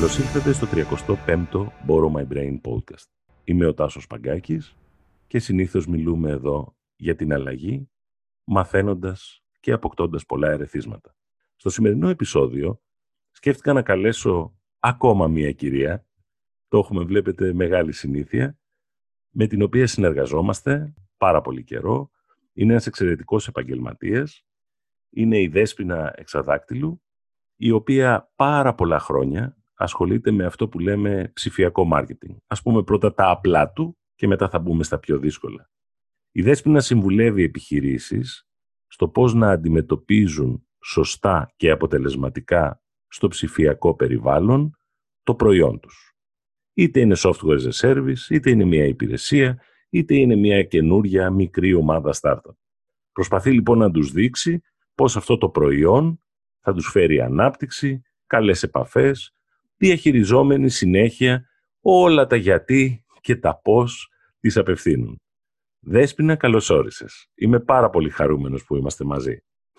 Καλώς ήρθατε στο 35ο Borrow My Brain podcast. Είμαι ο Τάσος Παγκάκης και συνήθως μιλούμε εδώ για την αλλαγή, μαθαίνοντας και αποκτώντας πολλά ερεθίσματα. Στο σημερινό επεισόδιο σκέφτηκα να καλέσω ακόμα μία κυρία, το έχουμε βλέπετε μεγάλη συνήθεια, με την οποία συνεργαζόμαστε πάρα πολύ καιρό. Είναι ένας εξαιρετικός επαγγελματίας, είναι η Δέσποινα Εξαδάκτυλου, η οποία πάρα πολλά χρόνια ασχολείται με αυτό που λέμε ψηφιακό μάρκετινγκ. Ας πούμε πρώτα τα απλά του και μετά θα μπούμε στα πιο δύσκολα. Η Δέσποινα συμβουλεύει επιχειρήσεις στο πώς να αντιμετωπίζουν σωστά και αποτελεσματικά στο ψηφιακό περιβάλλον το προϊόν τους. Είτε είναι software as a service, είτε είναι μια υπηρεσία, είτε είναι μια καινούρια μικρή ομάδα startup. Προσπαθεί λοιπόν να τους δείξει πώς αυτό το προϊόν θα τους φέρει ανάπτυξη, καλές επαφές, διαχειριζόμενοι συνέχεια όλα τα γιατί και τα πώς τις απευθύνουν. Δέσποινα, καλώς όρισες. Είμαι πάρα πολύ χαρούμενος που είμαστε μαζί.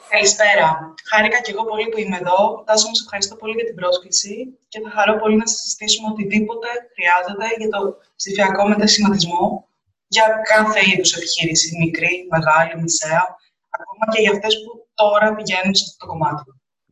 Καλησπέρα. Χάρηκα και εγώ πολύ που είμαι εδώ. Τάσο, μου ευχαριστώ πολύ για την πρόσκληση και θα χαρώ πολύ να συζητήσουμε οτιδήποτε χρειάζεται για το ψηφιακό μετασχηματισμό για κάθε είδους επιχείρηση, μικρή, μεγάλη, μεσαία, ακόμα και για αυτές που τώρα πηγαίνουν σε αυτό το κομμάτι.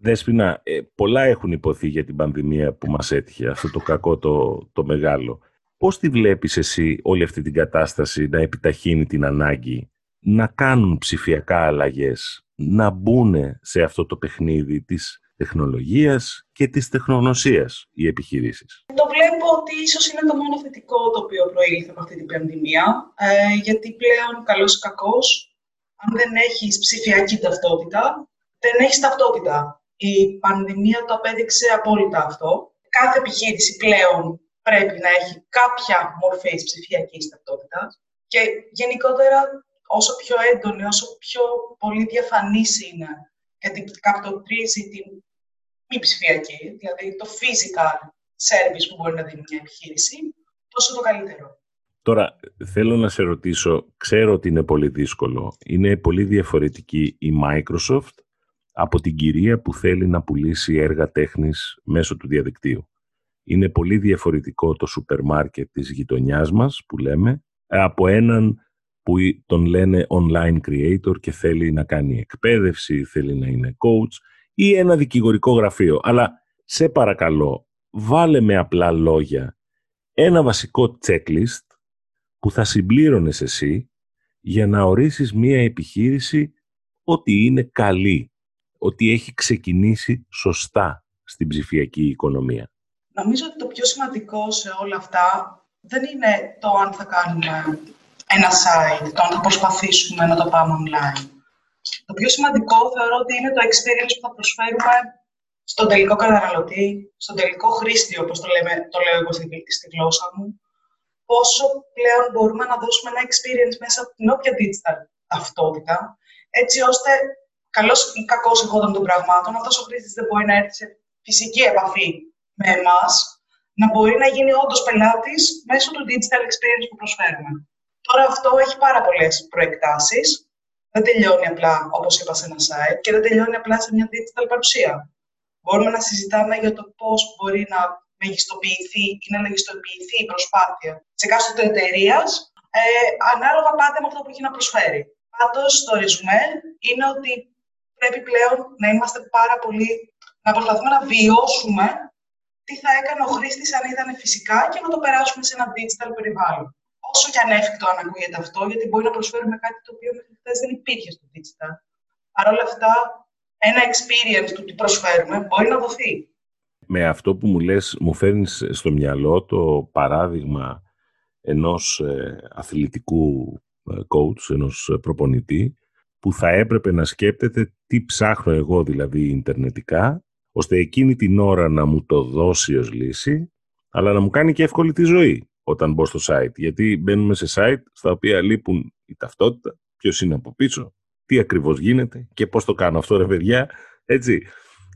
Δέσποινα, ε, πολλά έχουν υποθεί για την πανδημία που μας έτυχε, αυτό το κακό το, το μεγάλο. Πώς τη βλέπεις εσύ όλη αυτή την κατάσταση να επιταχύνει την ανάγκη να κάνουν ψηφιακά αλλαγές, να μπουν σε αυτό το παιχνίδι της τεχνολογίας και της τεχνογνωσίας οι επιχειρήσεις; Το βλέπω ότι ίσως είναι το μόνο θετικό το οποίο προήλθε από αυτή την πανδημία, ε, γιατί πλέον καλός ή κακός, αν δεν έχεις ψηφιακή ταυτότητα, δεν έχεις ταυτότητα. Η πανδημία το απέδειξε απόλυτα αυτό. Κάθε επιχείρηση πλέον πρέπει να έχει κάποια μορφή ψηφιακής ταυτότητας και γενικότερα όσο πιο έντονη, όσο πιο πολύ διαφανής είναι γιατί καπτοτρίζει την μη ψηφιακή, δηλαδή το physical service που μπορεί να δίνει μια επιχείρηση, τόσο το καλύτερο. Τώρα, θέλω να σε ρωτήσω, ξέρω ότι είναι πολύ δύσκολο. Είναι πολύ διαφορετική η Microsoft από την κυρία που θέλει να πουλήσει έργα τέχνης μέσω του διαδικτύου. Είναι πολύ διαφορετικό το σούπερ μάρκετ της γειτονιάς μας, που λέμε, από έναν που τον λένε online creator και θέλει να κάνει εκπαίδευση, θέλει να είναι coach ή ένα δικηγορικό γραφείο. Αλλά σε παρακαλώ, βάλε με απλά λόγια ένα βασικό checklist που θα συμπλήρωνες εσύ για να ορίσεις μία επιχείρηση ότι είναι καλή ότι έχει ξεκινήσει σωστά στην ψηφιακή οικονομία. Νομίζω ότι το πιο σημαντικό σε όλα αυτά δεν είναι το αν θα κάνουμε ένα site, το αν θα προσπαθήσουμε να το πάμε online. Το πιο σημαντικό θεωρώ ότι είναι το experience που θα προσφέρουμε στον τελικό καταναλωτή, στον τελικό χρήστη, όπως το, λέμε, το λέω εγώ στη γλώσσα μου, πόσο πλέον μπορούμε να δώσουμε ένα experience μέσα από την όποια digital ταυτότητα, έτσι ώστε καλό ή κακό εχόντων των πραγμάτων, αυτός ο χρήστης δεν μπορεί να έρθει σε φυσική επαφή με εμάς, να μπορεί να γίνει όντως πελάτης μέσω του digital experience που προσφέρουμε. Τώρα αυτό έχει πάρα πολλές προεκτάσεις. Δεν τελειώνει απλά, όπως είπα, σε ένα site και δεν τελειώνει απλά σε μια digital παρουσία. Μπορούμε να συζητάμε για το πώς μπορεί να μεγιστοποιηθεί ή να μεγιστοποιηθεί η προσπάθεια τη εκάστοτε εταιρεία, ε, ανάλογα πάντα με αυτό που έχει να προσφέρει. Πάντως, το ρεζουμέ είναι ότι πρέπει πλέον να είμαστε πάρα πολύ, να προσπαθούμε να βιώσουμε τι θα έκανε ο χρήστης αν ήταν φυσικά και να το περάσουμε σε ένα digital περιβάλλον. Όσο και ανέφικτο αν ακούγεται αυτό, γιατί μπορεί να προσφέρουμε κάτι το οποίο μέχρι χθες δεν υπήρχε στο digital. Παρ' όλα αυτά, ένα experience του τι προσφέρουμε μπορεί να δοθεί. Με αυτό που μου λες, μου φέρνεις στο μυαλό το παράδειγμα ενός ε, αθλητικού ε, coach, ενός προπονητή, που θα έπρεπε να σκέπτεται τι ψάχνω εγώ δηλαδή ιντερνετικά, ώστε εκείνη την ώρα να μου το δώσει ως λύση, αλλά να μου κάνει και εύκολη τη ζωή όταν μπω στο site. Γιατί μπαίνουμε σε site στα οποία λείπουν η ταυτότητα, ποιος είναι από πίσω, τι ακριβώς γίνεται και πώς το κάνω αυτό ρε παιδιά, έτσι.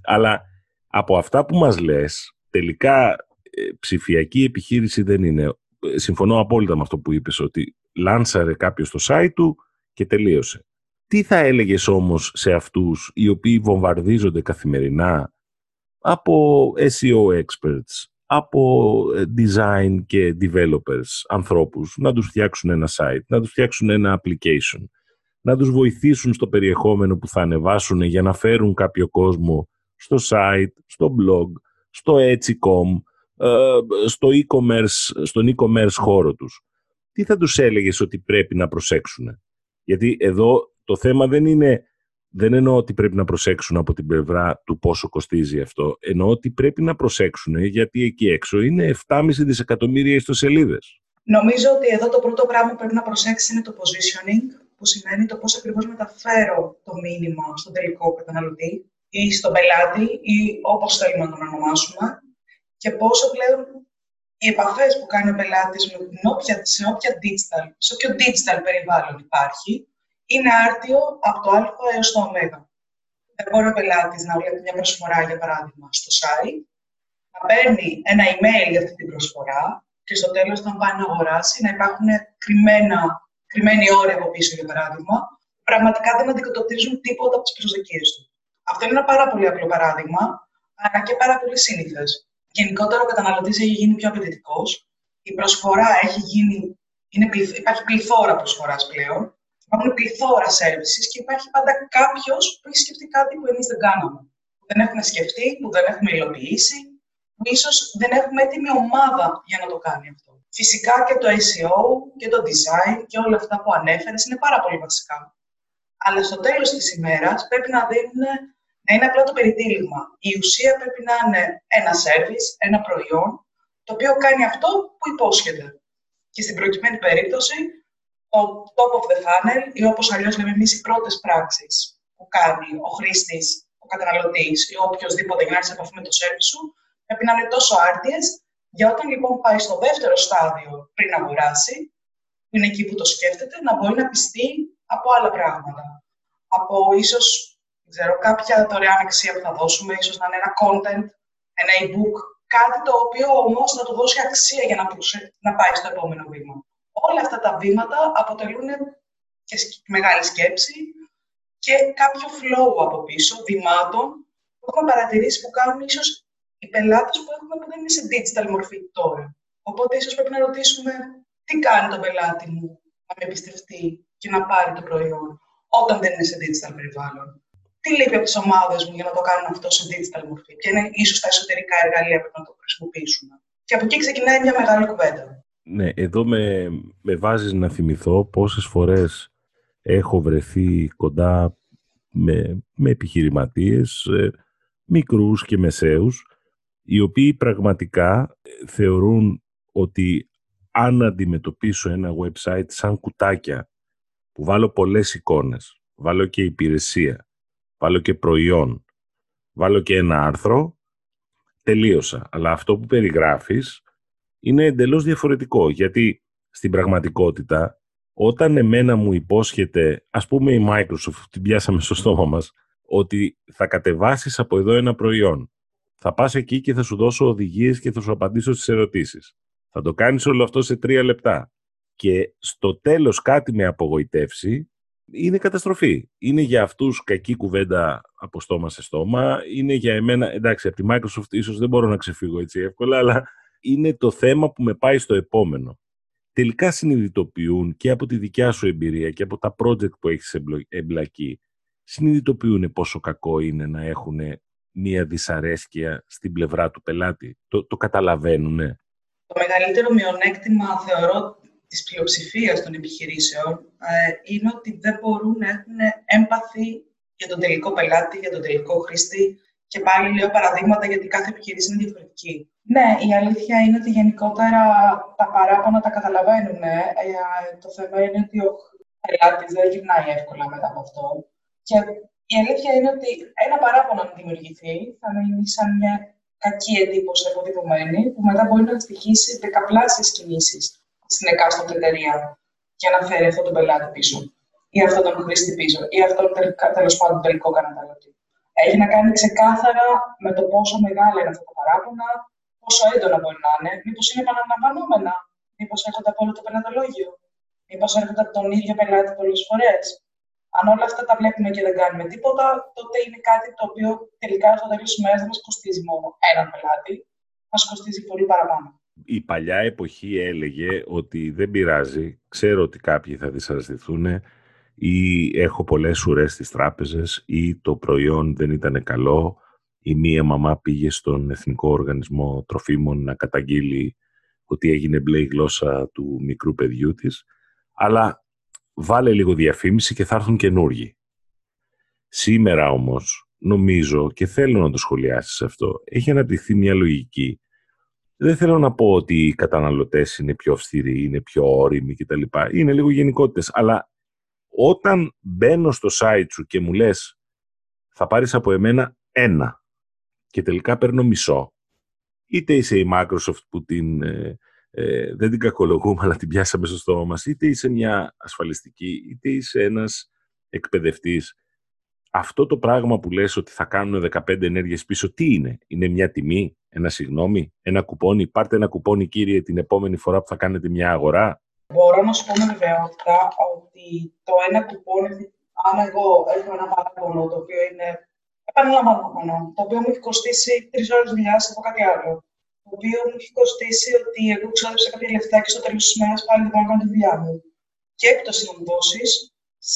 Αλλά από αυτά που μας λες, τελικά ε, ψηφιακή επιχείρηση δεν είναι. Ε, συμφωνώ απόλυτα με αυτό που είπες, ότι λάνσαρε κάποιος το site του και τελείωσε. Τι θα έλεγες όμως σε αυτούς οι οποίοι βομβαρδίζονται καθημερινά από SEO experts, από ε, design και developers, ανθρώπους, να τους φτιάξουν ένα site, να τους φτιάξουν ένα application, να τους βοηθήσουν στο περιεχόμενο που θα ανεβάσουν για να φέρουν κάποιο κόσμο στο site, στο blog, στο Etsy.com, ε, στο e-commerce, στον e-commerce χώρο τους. Τι θα τους έλεγες ότι πρέπει να προσέξουν. Γιατί εδώ το θέμα δεν είναι δεν εννοώ ότι πρέπει να προσέξουν από την πλευρά του πόσο κοστίζει αυτό. Εννοώ ότι πρέπει να προσέξουν γιατί εκεί έξω είναι 7,5 δισεκατομμύρια ιστοσελίδες. Νομίζω ότι εδώ το πρώτο πράγμα που πρέπει να προσέξεις είναι το positioning, που σημαίνει το πώς ακριβώς μεταφέρω το μήνυμα στον τελικό καταναλωτή ή στον πελάτη ή όπως θέλουμε να τον ονομάσουμε και πόσο πλέον οι επαφές που κάνει ο πελάτης σε όποια digital, σε όποιο digital περιβάλλον υπάρχει, είναι άρτιο από το α έως το ω. Δεν μπορεί ο πελάτης να βλέπει μια προσφορά, για παράδειγμα, στο site, να παίρνει ένα email για αυτή την προσφορά και στο τέλος, όταν πάει να αγοράσει, να υπάρχουν κρυμμένα, κρυμμένοι όροι από πίσω, για παράδειγμα, πραγματικά δεν αντικατοπτρίζουν τίποτα από τις προσδοκίες του. Αυτό είναι ένα πάρα πολύ απλό παράδειγμα, αλλά και πάρα πολύ σύνηθες. Γενικότερα, ο καταναλωτής έχει γίνει πιο απαιτητικός. Η προσφορά έχει γίνει. Είναι, υπάρχει πληθώρα προσφοράς πλέον. Υπάρχουν πληθώρα services και υπάρχει πάντα κάποιος που έχει σκεφτεί κάτι που εμείς δεν κάναμε. Που δεν έχουμε σκεφτεί, που δεν έχουμε υλοποιήσει, που ίσως δεν έχουμε έτοιμη ομάδα για να το κάνει αυτό. Φυσικά και το SEO και το design και όλα αυτά που ανέφερες είναι πάρα πολύ βασικά. Αλλά στο τέλος της ημέρας πρέπει να δίνουν να είναι απλά το περιτύλιγμα. Η ουσία πρέπει να είναι ένα service, ένα προϊόν, το οποίο κάνει αυτό που υπόσχεται. Και στην προκειμένη περίπτωση το top of the funnel ή όπως αλλιώς λέμε εμείς οι πρώτες πράξεις που κάνει ο χρήστης, ο καταναλωτής ή οποιοδήποτε για να έρθει σε επαφή με το service σου, πρέπει να είναι τόσο άρτιες για όταν λοιπόν πάει στο δεύτερο στάδιο πριν αγοράσει, που είναι εκεί που το σκέφτεται, να μπορεί να πιστεί από άλλα πράγματα. Από ίσως, ξέρω, κάποια δωρεάν αξία που θα δώσουμε, ίσως να είναι ένα content, ένα e-book, κάτι το οποίο όμως να του δώσει αξία για να, να πάει στο επόμενο βήμα όλα αυτά τα βήματα αποτελούν και μεγάλη σκέψη και κάποιο flow από πίσω, βημάτων, που έχουμε παρατηρήσει που κάνουν ίσως οι πελάτες που έχουμε που δεν είναι σε digital μορφή τώρα. Οπότε ίσως πρέπει να ρωτήσουμε τι κάνει το πελάτη μου να με εμπιστευτεί και να πάρει το προϊόν όταν δεν είναι σε digital περιβάλλον; Τι λείπει από τις ομάδες μου για να το κάνουν αυτό σε digital μορφή, Ποια είναι ίσως τα εσωτερικά εργαλεία που να το χρησιμοποιήσουμε; Και από εκεί ξεκινάει μια μεγάλη κουβέντα. Ναι, εδώ με, με βάζεις να θυμηθώ πόσες φορές έχω βρεθεί κοντά με, με επιχειρηματίες, ε, μικρούς και μεσαίους, οι οποίοι πραγματικά ε, θεωρούν ότι αν αντιμετωπίσω ένα website σαν κουτάκια που βάλω πολλές εικόνες, βάλω και υπηρεσία, βάλω και προϊόν, βάλω και ένα άρθρο, τελείωσα. Αλλά αυτό που περιγράφεις είναι εντελώς διαφορετικό, γιατί στην πραγματικότητα, όταν εμένα μου υπόσχεται, ας πούμε η Microsoft, την πιάσαμε στο στόμα μας, ότι θα κατεβάσεις από εδώ ένα προϊόν, θα πας εκεί και θα σου δώσω οδηγίες και θα σου απαντήσω στις ερωτήσεις. Θα το κάνεις όλο αυτό σε τρία λεπτά. Και στο τέλος κάτι με απογοητεύσει, είναι καταστροφή. Είναι για αυτούς κακή κουβέντα από στόμα σε στόμα. Είναι για εμένα, εντάξει, από τη Microsoft ίσως δεν μπορώ να ξεφύγω έτσι εύκολα, αλλά είναι το θέμα που με πάει στο επόμενο. Τελικά συνειδητοποιούν και από τη δικιά σου εμπειρία και από τα project που έχεις εμπλακεί, συνειδητοποιούν πόσο κακό είναι να έχουν μία δυσαρέσκεια στην πλευρά του πελάτη. Το, το καταλαβαίνουν. Το μεγαλύτερο μειονέκτημα, θεωρώ, της πλειοψηφίας των επιχειρήσεων ε, είναι ότι δεν μπορούν να έχουν έμπαθη για τον τελικό πελάτη, για τον τελικό χρήστη, και πάλι λέω παραδείγματα γιατί κάθε επιχείρηση είναι διαφορετική. Ναι, η αλήθεια είναι ότι γενικότερα τα παράπονα τα καταλαβαίνουν. Ε, το θέμα είναι ότι ο πελάτης δεν γυρνάει εύκολα μετά από αυτό. Και η αλήθεια είναι ότι ένα παράπονο να δημιουργηθεί θα μείνει σαν μια κακή εντύπωση αποτυπωμένη, που μετά μπορεί να στοιχήσει δεκαπλάσιες κινήσεις στην εκάστοτε εταιρεία για να φέρει αυτόν τον πελάτη πίσω, ή αυτόν τον χρήστη πίσω, ή αυτόν τέλος πάντων τελικό καταναλωτή. Έχει να κάνει ξεκάθαρα με το πόσο μεγάλα είναι αυτά τα παράπονα, πόσο έντονα μπορεί να είναι, μήπως είναι επαναλαμβανόμενα, μήπως έρχονται από όλο το πελατολόγιο, μήπως έρχονται από τον ίδιο πελάτη πολλές φορές. Αν όλα αυτά τα βλέπουμε και δεν κάνουμε τίποτα, τότε είναι κάτι το οποίο τελικά στο τέλος της ημέρα δεν μας κοστίζει μόνο έναν πελάτη, θα σου κοστίσει πολύ παραπάνω. Η παλιά εποχή έλεγε ότι δεν πειράζει, ξέρω ότι κάποιοι θα δυσαρεστηθούν ή έχω πολλές ουρές στις τράπεζες ή το προϊόν δεν ήταν καλό ή μία μαμά πήγε στον Εθνικό Οργανισμό Τροφίμων να καταγγείλει ότι έγινε μπλε η γλώσσα του μικρού παιδιού της, αλλά βάλε λίγο διαφήμιση και θα έρθουν καινούργοι. Σήμερα όμως, νομίζω και θέλω να το σχολιάσεις αυτό, έχει αναπτυχθεί μια λογική. Δεν θέλω να πω ότι οι καταναλωτές είναι πιο αυστηροί, είναι πιο όριμοι κτλ. Είναι λίγο γενικότητες, αλλά όταν μπαίνω στο site σου και μου λες θα πάρεις από εμένα ένα και τελικά παίρνω μισό, είτε είσαι η Microsoft που την, ε, ε, δεν την κακολογούμε αλλά την πιάσαμε στο στόμα μας, είτε είσαι μια ασφαλιστική, είτε είσαι ένας εκπαιδευτής, αυτό το πράγμα που λες ότι θα κάνουν 15 ενέργειες πίσω, τι είναι, είναι μια τιμή, ένα συγγνώμη, ένα κουπόνι, πάρτε ένα κουπόνι κύριε την επόμενη φορά που θα κάνετε μια αγορά, Μπορώ να σου πω με βεβαιότητα ότι το ένα κουπόνι, αν εγώ έχω ένα παράπονο το οποίο είναι επαναλαμβανόμενο, το οποίο μου έχει κοστίσει τρεις ώρες δουλειάς από κάτι άλλο, το οποίο μου έχει κοστίσει ότι εγώ ξόδεψα κάποια λεφτά και στο τέλος της μέρας πάλι δεν μπορώ να κάνω τη δουλειά μου. Και έπτωση να μου δώσεις,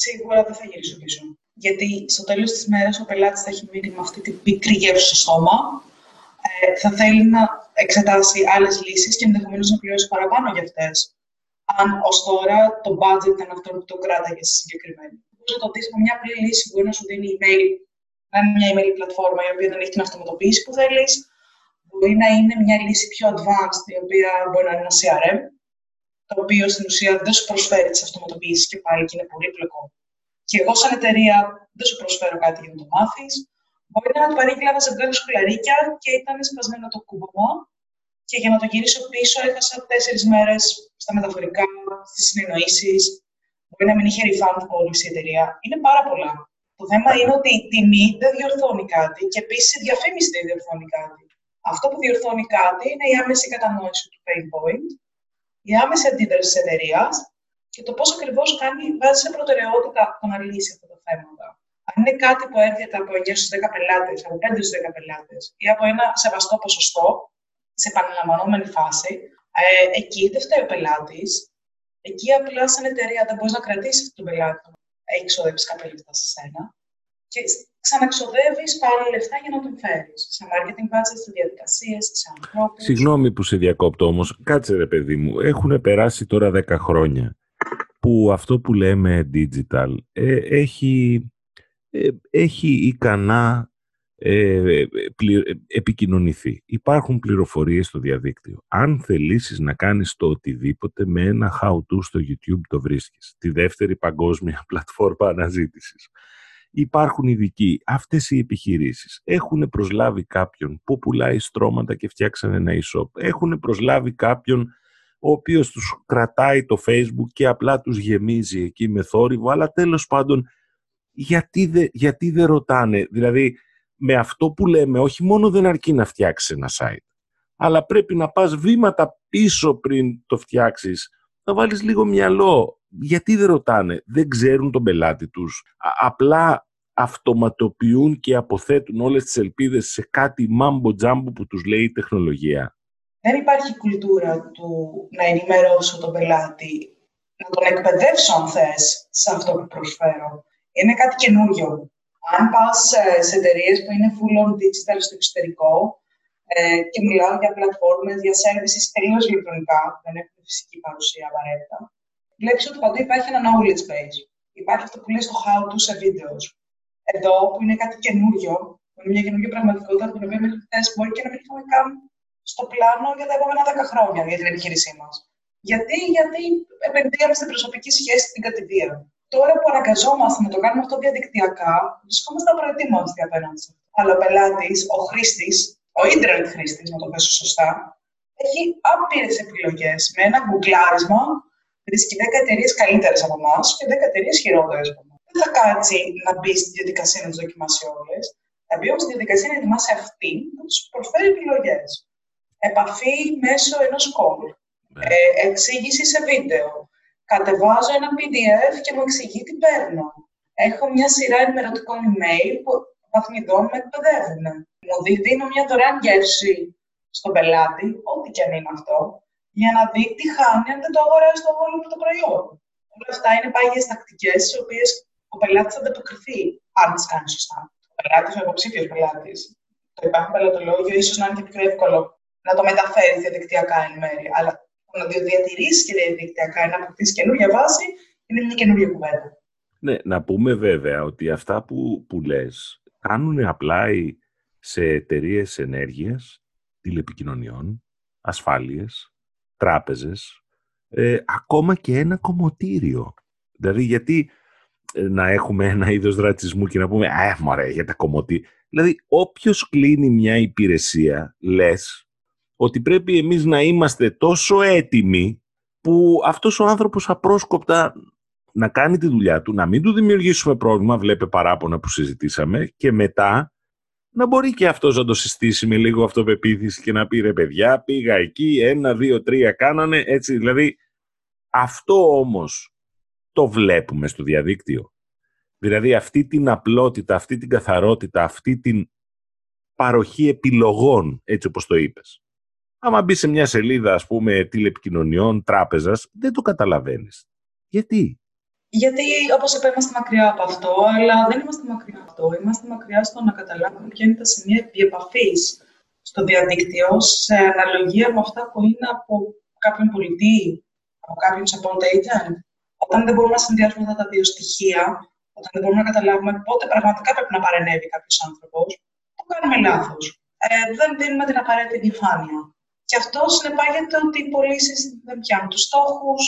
σίγουρα δεν θα γυρίσω πίσω. Γιατί στο τέλος της μέρας ο πελάτης θα έχει μείνει με αυτή την πικρή γεύση στο στόμα, ε, θα θέλει να εξετάσει άλλες λύσεις και ενδεχομένως να πληρώσει παραπάνω για αυτές αν ως τώρα το budget ήταν αυτό που το κράταγες συγκεκριμένο. Μπορεί να το δει με μια απλή λύση που μπορεί να σου δίνει email, να είναι μια email πλατφόρμα η οποία δεν έχει την αυτοματοποίηση που θέλεις. Μπορεί να είναι μια λύση πιο advanced, η οποία μπορεί να είναι ένα CRM, το οποίο στην ουσία δεν σου προσφέρει τις αυτοματοποιήσει και πάλι και είναι πολύπλοκο. Και εγώ, σαν εταιρεία, δεν σου προσφέρω κάτι για να το μάθεις. Μπορεί να του παρήγγειλα ένα ζευγάρι σκουλαρίκια και ήταν σπασμένο το κούμπομα και για να το γυρίσω πίσω έχασα τέσσερις μέρες στα μεταφορικά, στις συνεννοήσεις. Μπορεί να μην είχε refund policy η εταιρεία. Είναι πάρα πολλά. Το θέμα είναι ότι η τιμή δεν διορθώνει κάτι και επίσης η διαφήμιση δεν διορθώνει κάτι. Αυτό που διορθώνει κάτι είναι η άμεση κατανόηση του pain point, η άμεση αντίδραση της εταιρείας και το πώς ακριβώς βάζει σε προτεραιότητα το να λύσει αυτά τα θέματα. Αν είναι κάτι που έρχεται από 9 στους 10 πελάτες, από 5 στους 10 πελάτες ή από ένα σεβαστό ποσοστό, σε επαναλαμβανόμενη φάση, ε, εκεί δεν φταίει ο πελάτης. Εκεί απλά σαν εταιρεία δεν μπορείς να κρατήσεις τον πελάτη. Έχει ξοδέψει κάποια λεφτά σε σένα και ξαναξοδεύεις πάλι λεφτά για να τον φέρεις. Σε marketing budget, σε διαδικασίες, σε ανθρώπους. Συγγνώμη που σε διακόπτω όμως. Κάτσε ρε παιδί μου. Έχουν περάσει τώρα 10 χρόνια που αυτό που λέμε digital ε, έχει, ε, έχει ικανά ε, επικοινωνηθεί. Υπάρχουν πληροφορίες στο διαδίκτυο. Αν θελήσεις να κάνεις το οτιδήποτε με ένα how-to στο YouTube το βρίσκεις. Τη δεύτερη παγκόσμια πλατφόρμα αναζήτησης. Υπάρχουν ειδικοί. Αυτές οι επιχειρήσεις έχουν προσλάβει κάποιον που πουλάει στρώματα και φτιάξαν ένα e-shop. Έχουν προσλάβει κάποιον ο οποίος τους κρατάει το facebook και απλά τους γεμίζει εκεί με θόρυβο, αλλά τέλος πάντων γιατί, γιατί δεν ρωτάνε, δηλαδή με αυτό που λέμε όχι μόνο δεν αρκεί να φτιάξεις ένα site, αλλά πρέπει να πας βήματα πίσω πριν το φτιάξεις, να βάλεις λίγο μυαλό. Γιατί δεν ρωτάνε, δεν ξέρουν τον πελάτη τους. απλά αυτοματοποιούν και αποθέτουν όλες τις ελπίδες σε κάτι μάμπο τζάμπο που τους λέει η τεχνολογία. Δεν υπάρχει κουλτούρα του να ενημερώσω τον πελάτη, να τον εκπαιδεύσω αν θες σε αυτό που προσφέρω. Είναι κάτι καινούριο αν πα ε, σε εταιρείες που είναι full on digital στο εξωτερικό ε, και μιλάω για πλατφόρμες, για services τελείως ηλεκτρονικά, δεν έχουν φυσική παρουσία απαραίτητα, βλέπεις ότι παντού υπάρχει ένα knowledge base. Υπάρχει αυτό που λέει στο how to σε βίντεος. Εδώ που είναι κάτι καινούριο, που είναι μια καινούργια πραγματικότητα, την οποία μέχρι χθες μπορεί και να μην είχαμε καν στο πλάνο για τα επόμενα 10 χρόνια για την επιχείρησή μας. Γιατί, γιατί επενδύαμε στην προσωπική σχέση, την κατηδία τώρα που αναγκαζόμαστε να το κάνουμε αυτό διαδικτυακά, βρισκόμαστε απροετοίμαστοι απέναντι σε αυτό. Αλλά ο πελάτης, ο χρήστης, ο ίντερνετ χρήστης, να το πέσω σωστά, έχει άπειρες επιλογές. Με ένα γκουγκλάρισμα βρίσκει 10 εταιρείες καλύτερες από εμάς και 10 εταιρείες χειρότερες από εμάς. Δεν θα κάτσει να μπει στη διαδικασία να τις δοκιμάσει όλες. Θα μπει όμως στη διαδικασία να ετοιμάσει αυτή που τους προσφέρει επιλογές. Επαφή μέσω ενός call. Ναι. Ε, εξήγηση σε βίντεο κατεβάζω ένα PDF και μου εξηγεί τι παίρνω. Έχω μια σειρά ενημερωτικών email που βαθμιδών με εκπαιδεύουν. Μου δίνω μια δωρεάν γεύση στον πελάτη, ό,τι και αν είναι αυτό, για να δει τι χάνει αν δεν το αγοράσει το όλο το προϊόν. Όλα αυτά είναι πάγιες τακτικές, τι οποίες ο πελάτης θα ανταποκριθεί, αν τις κάνει σωστά. Ο πελάτης, ο υποψήφιος πελάτης, το υπάρχον πελατολόγιο, ίσως να είναι και πιο εύκολο να το μεταφέρει διαδικτυακά εν μέρει. Αλλά να το διατηρήσει και διαδικτυακά, να αποκτήσει καινούργια βάση, είναι μια καινούργια κουβέντα. Ναι, να πούμε βέβαια ότι αυτά που, που λες κάνουν απλά σε εταιρείες ενέργειας, τηλεπικοινωνιών, ασφάλειες, τράπεζες, ε, ακόμα και ένα κομμωτήριο. Δηλαδή γιατί ε, να έχουμε ένα είδος ρατσισμού και να πούμε «Α, μωρέ, για τα κομμωτήρια». Δηλαδή, όποιος κλείνει μια υπηρεσία, λες ότι πρέπει εμείς να είμαστε τόσο έτοιμοι που αυτός ο άνθρωπος απρόσκοπτα να κάνει τη δουλειά του, να μην του δημιουργήσουμε πρόβλημα, βλέπε παράπονα που συζητήσαμε, και μετά να μπορεί και αυτός να το συστήσει με λίγο αυτοπεποίθηση και να πει ρε παιδιά, πήγα εκεί, ένα, δύο, τρία κάνανε, έτσι, δηλαδή αυτό όμως το βλέπουμε στο διαδίκτυο. Δηλαδή αυτή την απλότητα, αυτή την καθαρότητα, αυτή την παροχή επιλογών, έτσι όπως το είπες. Άμα μπεις σε μια σελίδα, ας πούμε, τηλεπικοινωνιών, τράπεζας, δεν το καταλαβαίνεις. Γιατί; Γιατί, όπως είπα, είμαστε μακριά από αυτό, αλλά δεν είμαστε μακριά από αυτό. Είμαστε μακριά στο να καταλάβουμε ποια είναι τα σημεία επαφή στο διαδίκτυο, σε αναλογία με αυτά που είναι από κάποιον πολιτή, από κάποιον support agent. Όταν δεν μπορούμε να συνδυάσουμε αυτά τα δύο στοιχεία, όταν δεν μπορούμε να καταλάβουμε πότε πραγματικά πρέπει να παρενέβει κάποιος άνθρωπος, το κάνουμε λάθος. Ε, δεν δίνουμε την απαραίτητη επιφάνεια. Και αυτό συνεπάγεται ότι οι πωλήσει δεν πιάνουν τους στόχους,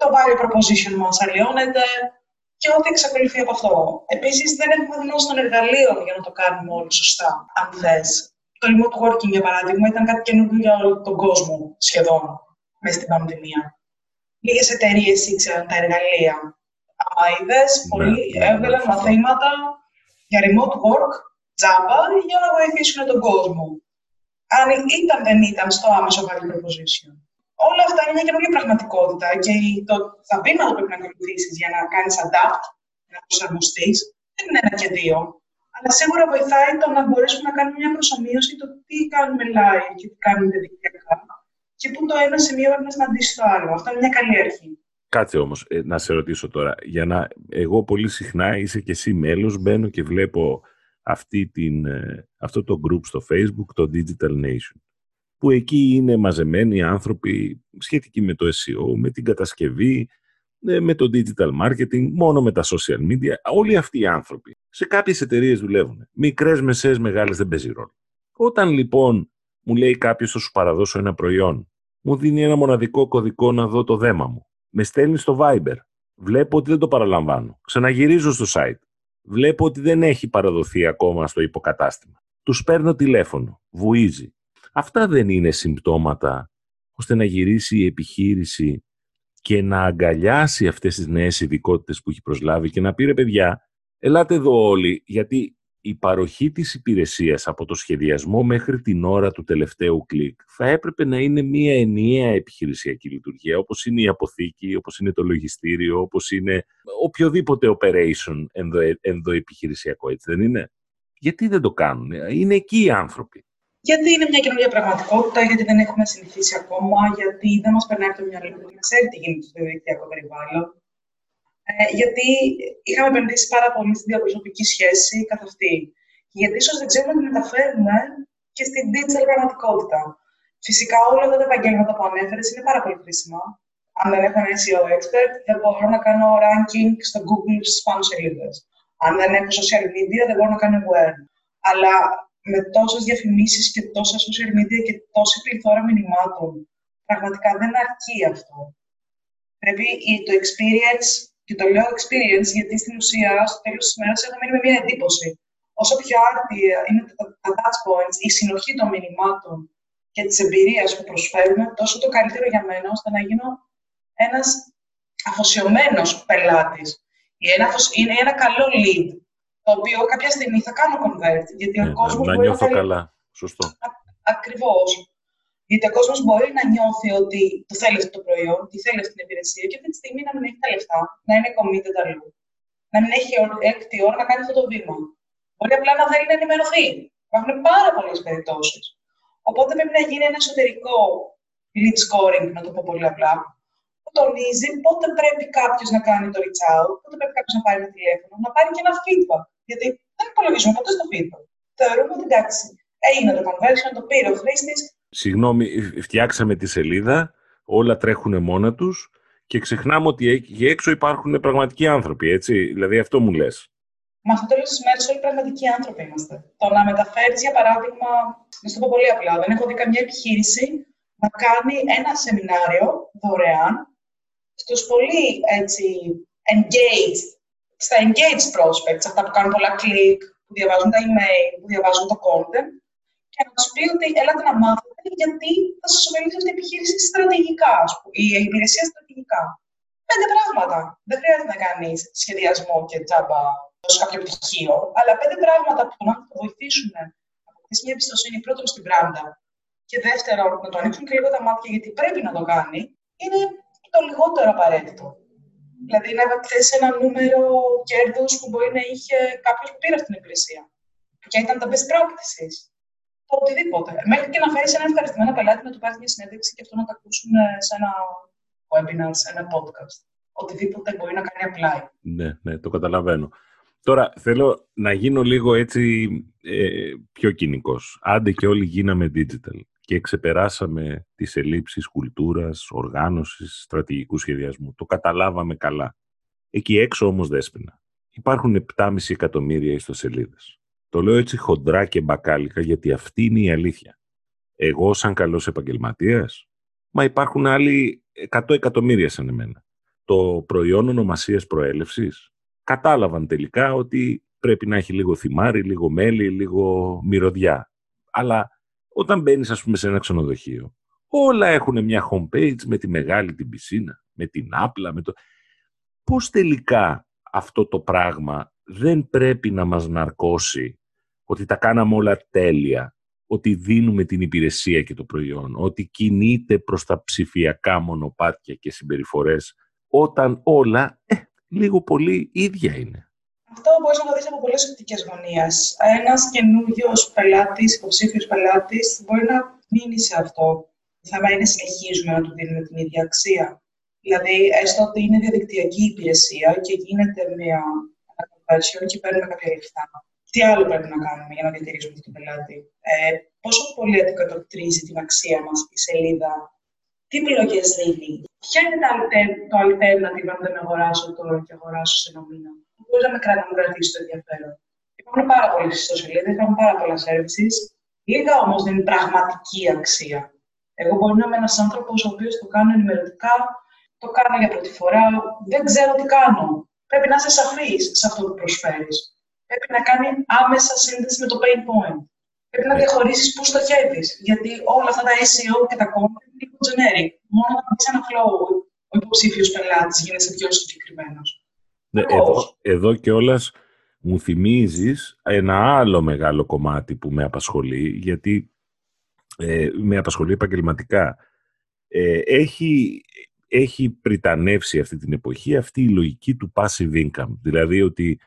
το value proposition μας αλλοιώνεται και ό,τι εξακολουθεί από αυτό. Επίσης, δεν έχουμε γνώση των εργαλείων για να το κάνουμε όλοι σωστά, αν θες. Το remote working, για παράδειγμα, ήταν κάτι καινούργιο για όλο τον κόσμο, σχεδόν, μέσα στην πανδημία. Λίγες εταιρείες ήξεραν τα εργαλεία. Άμα είδες, ναι, πολλοί ναι, έβγαλαν ναι, μαθήματα για remote work, Java, για να βοηθήσουν τον κόσμο. Αν ήταν δεν ήταν στο άμεσο value proposition όλα αυτά είναι μια καινούργια πραγματικότητα και το, τα βήματα που πρέπει να ακολουθήσεις για να κάνεις adapt, να προσαρμοστείς, δεν είναι ένα και δύο. Αλλά σίγουρα βοηθάει το να μπορέσουμε να κάνουμε μια προσωμείωση το τι κάνουμε live και τι κάνουμε δικτυακά και πού το ένα σημείο πρέπει να συναντήσει το άλλο. Αυτό είναι μια καλή αρχή. Κάτσε όμως, ε, να σε ρωτήσω τώρα. Για να, εγώ πολύ συχνά είσαι και εσύ μέλος, μπαίνω και βλέπω αυτή την, ε, αυτό το group στο Facebook, το Digital Nation που εκεί είναι μαζεμένοι άνθρωποι σχετικοί με το SEO, με την κατασκευή, ε, με το digital marketing, μόνο με τα social media. Όλοι αυτοί οι άνθρωποι σε κάποιες εταιρείες δουλεύουν. Μικρές, μεσαίες, μεγάλες δεν παίζει ρόλο. Όταν λοιπόν μου λέει κάποιος θα σου παραδώσω ένα προϊόν, μου δίνει ένα μοναδικό κωδικό να δω το δέμα μου. Με στέλνει στο Viber. Βλέπω ότι δεν το παραλαμβάνω. Ξαναγυρίζω στο site. Βλέπω ότι δεν έχει παραδοθεί ακόμα στο υποκατάστημα. Τους παίρνω τηλέφωνο. Βουίζει. Αυτά δεν είναι συμπτώματα ώστε να γυρίσει η επιχείρηση και να αγκαλιάσει αυτές τις νέες ειδικότητες που έχει προσλάβει και να πει ρε παιδιά, ελάτε εδώ όλοι, γιατί η παροχή της υπηρεσίας από το σχεδιασμό μέχρι την ώρα του τελευταίου κλικ θα έπρεπε να είναι μια ενιαία επιχειρησιακή λειτουργία, όπως είναι η αποθήκη, όπως είναι το λογιστήριο, όπως είναι οποιοδήποτε operation ενδο, ενδοεπιχειρησιακό, έτσι δεν είναι; Γιατί δεν το κάνουν, είναι εκεί οι άνθρωποι. Γιατί είναι μια καινούργια πραγματικότητα, γιατί δεν έχουμε συνηθίσει ακόμα, γιατί δεν μας περνάει από το μυαλό που ξέρει τι γίνεται στο διαδικτυακό περιβάλλον. Ε, γιατί είχαμε επενδύσει πάρα πολύ στην διαπροσωπική σχέση καθ' αυτή. Και γιατί ίσως δεν ξέρουμε να τη μεταφέρουμε και στην digital πραγματικότητα. Φυσικά όλα αυτά τα επαγγέλματα που ανέφερες είναι πάρα πολύ χρήσιμα. Αν δεν έχω ένα SEO expert, δεν μπορώ να κάνω ranking στο Google στις πάνω σελίδες. Αν δεν έχω social media, δεν μπορώ να κάνω aware. Αλλά με τόσες διαφημίσεις και τόσα social media και τόση πληθώρα μηνυμάτων. Πραγματικά δεν αρκεί αυτό. Πρέπει το experience, και το λέω experience γιατί στην ουσία στο τέλος της ημέρα έχω μείνει με μια εντύπωση. Όσο πιο άρτια είναι τα, τα touch points, η συνοχή των μηνυμάτων και της εμπειρίας που προσφέρουμε, τόσο το καλύτερο για μένα ώστε να γίνω ένας αφοσιωμένος πελάτης. Είναι ένα καλό lead το οποίο κάποια στιγμή θα κάνω convert, γιατί ο ναι, κόσμος να, να νιώθω να... καλά. Σωστό. Ακριβώς. Γιατί ο κόσμος μπορεί να νιώθει ότι το θέλει αυτό το προϊόν, ότι θέλει αυτή την υπηρεσία και αυτή τη στιγμή να μην έχει τα λεφτά, να είναι committed αλλού. Να μην έχει έκτη ώρα να κάνει αυτό το βήμα. Μπορεί απλά να θέλει να ενημερωθεί. Υπάρχουν πάρα πολλές περιπτώσεις. Οπότε πρέπει να γίνει ένα εσωτερικό lead scoring, να το πω πολύ απλά, που τονίζει πότε πρέπει κάποιος να κάνει το reach out, πότε πρέπει κάποιος να πάρει ένα τηλέφωνο, να πάρει και ένα feedback. Γιατί δεν υπολογίζουμε ποτέ στο feedback. Θεωρούμε ότι εντάξει, έγινε το conversion, το πήρε ο χρήστης. Συγγνώμη, φτιάξαμε τη σελίδα, όλα τρέχουν μόνα τους και ξεχνάμε ότι εκεί έξω υπάρχουν πραγματικοί άνθρωποι, έτσι. Δηλαδή αυτό μου λες. Μα στο τέλο τη μέρα όλοι πραγματικοί άνθρωποι είμαστε. Το να μεταφέρεις, για παράδειγμα, να σου το πω πολύ απλά, δεν έχω δει καμιά επιχείρηση να κάνει ένα σεμινάριο δωρεάν στους πολύ έτσι, engaged, στα engaged prospects, αυτά που κάνουν πολλά κλικ, που διαβάζουν τα email, που διαβάζουν το content, και να τους πει ότι έλατε να μάθετε γιατί θα σας ωφελήσει αυτή η επιχείρηση στρατηγικά, η υπηρεσία στρατηγικά. Πέντε πράγματα. Δεν χρειάζεται να κάνεις σχεδιασμό και τζάμπα δώσει κάποιο πτυχίο, αλλά πέντε πράγματα που να βοηθήσουν να αποκτήσεις μια εμπιστοσύνη πρώτον στην μπράντα και δεύτερον να το ανοίξουν και λίγο τα μάτια γιατί πρέπει να το κάνει, είναι το λιγότερο απαραίτητο. Δηλαδή να θέσει ένα νούμερο κέρδους που μπορεί να είχε κάποιος που πήρε στην υπηρεσία. Ποια ήταν τα best practices. Το οτιδήποτε. Μέχρι και να φέρεις ένα ευχαριστημένο πελάτη να του πάρεις μια συνέντευξη και αυτό να το ακούσουν σε ένα webinar, σε ένα podcast. Οτιδήποτε μπορεί να κάνει apply. Ναι, ναι, το καταλαβαίνω. Τώρα θέλω να γίνω λίγο έτσι ε, πιο κοινικός. Άντε και όλοι γίναμε digital και ξεπεράσαμε τις ελλείψεις κουλτούρας, οργάνωσης, στρατηγικού σχεδιασμού. Το καταλάβαμε καλά. Εκεί έξω όμως δέσποινα. Υπάρχουν 7,5 εκατομμύρια ιστοσελίδες. Το λέω έτσι χοντρά και μπακάλικα γιατί αυτή είναι η αλήθεια. Εγώ σαν καλός επαγγελματίας, μα υπάρχουν άλλοι 100 εκατομμύρια σαν εμένα. Το προϊόν ονομασίας προέλευσης κατάλαβαν τελικά ότι πρέπει να έχει λίγο θυμάρι, λίγο μέλι, λίγο μυρωδιά. Αλλά όταν μπαίνεις, ας πούμε, σε ένα ξενοδοχείο, όλα έχουν μια homepage με τη μεγάλη την πισίνα, με την άπλα, με το... Πώς τελικά αυτό το πράγμα δεν πρέπει να μας ναρκώσει ότι τα κάναμε όλα τέλεια, ότι δίνουμε την υπηρεσία και το προϊόν, ότι κινείται προς τα ψηφιακά μονοπάτια και συμπεριφορές, όταν όλα ε, λίγο πολύ ίδια είναι. Αυτό μπορείς να το δεις από πολλές οπτικές γωνίες. Ένας καινούριος πελάτης, υποψήφιος πελάτης, μπορεί να μείνει σε αυτό. Το θέμα είναι συνεχίζουμε να του δίνουμε την ίδια αξία. Δηλαδή, έστω ότι είναι διαδικτυακή υπηρεσία και γίνεται μια conversion και παίρνουμε κάποια λεφτά. Τι άλλο πρέπει να κάνουμε για να διατηρήσουμε τον πελάτη; Ε, πόσο πολύ αντικατοπτρίζει την αξία μας η σελίδα; Τι επιλογές δίνει, ποια είναι το alternative αν δεν αγοράσω τώρα και αγοράσω σε ένα μήνα; Μπορεί να με κρατήσει, να κρατήσει το ενδιαφέρον. Υπάρχουν πάρα πολλές ιστοσελίδε, υπάρχουν πάρα πολλά services. Λίγα όμως δεν είναι πραγματική αξία. Εγώ μπορεί να είμαι ένας άνθρωπος ο οποίος το κάνω ενημερωτικά, το κάνω για πρώτη φορά, δεν ξέρω τι κάνω. Πρέπει να είσαι σαφής σε αυτό που προσφέρεις. Πρέπει να κάνει άμεσα σύνδεση με το pain point. Πρέπει να διαχωρίσεις πού στοχεύει. Γιατί όλα αυτά τα SEO και τα content είναι λίγο generic. Μόνο όταν πει ένα flow, ο υποψήφιος πελάτης γίνεσαι πιο συγκεκριμένος. Ναι, εδώ, εδώ κιόλας μου θυμίζεις ένα άλλο μεγάλο κομμάτι που με απασχολεί, γιατί ε, με απασχολεί επαγγελματικά. Ε, έχει, έχει πριτανεύσει αυτή την εποχή αυτή η λογική του passive income. Δηλαδή ότι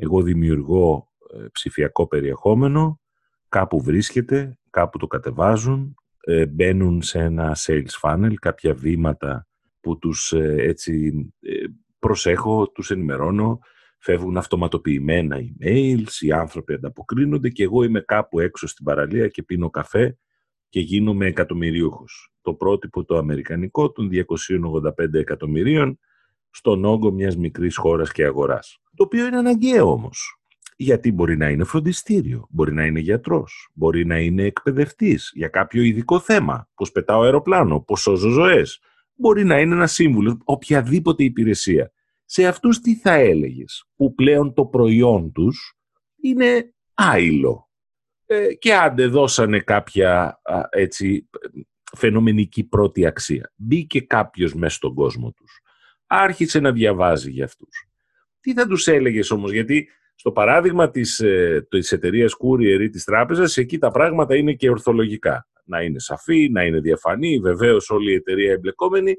εγώ δημιουργώ ε, ψηφιακό περιεχόμενο κάπου βρίσκεται, κάπου το κατεβάζουν, ε, μπαίνουν σε ένα sales funnel, κάποια βήματα που τους ε, έτσι ε, προσέχω, τους ενημερώνω, φεύγουν αυτοματοποιημένα emails, οι άνθρωποι ανταποκρίνονται και εγώ είμαι κάπου έξω στην παραλία και πίνω καφέ και γίνομαι εκατομμυρίουχος. Το πρότυπο το αμερικανικό των 285 εκατομμυρίων στον όγκο μιας μικρής χώρας και αγοράς. Το οποίο είναι αναγκαίο όμως γιατί μπορεί να είναι φροντιστήριο, μπορεί να είναι γιατρός, μπορεί να είναι εκπαιδευτής για κάποιο ειδικό θέμα, πώς πετάω αεροπλάνο, πώς σώζω ζωές, μπορεί να είναι ένας σύμβουλος, οποιαδήποτε υπηρεσία. Σε αυτούς τι θα έλεγες, που πλέον το προϊόν τους είναι άειλο. Ε, και άντε δώσανε κάποια έτσι φαινομενική πρώτη αξία. Μπήκε κάποιος μέσα στον κόσμο τους. Άρχισε να διαβάζει για αυτούς. Τι θα τους έλεγες όμως, γιατί στο παράδειγμα της, ε, της εταιρείας Courier ή της τράπεζας, εκεί τα πράγματα είναι και ορθολογικά. Να είναι σαφή, να είναι διαφανή, βεβαίως όλη η εταιρεία εμπλεκόμενη,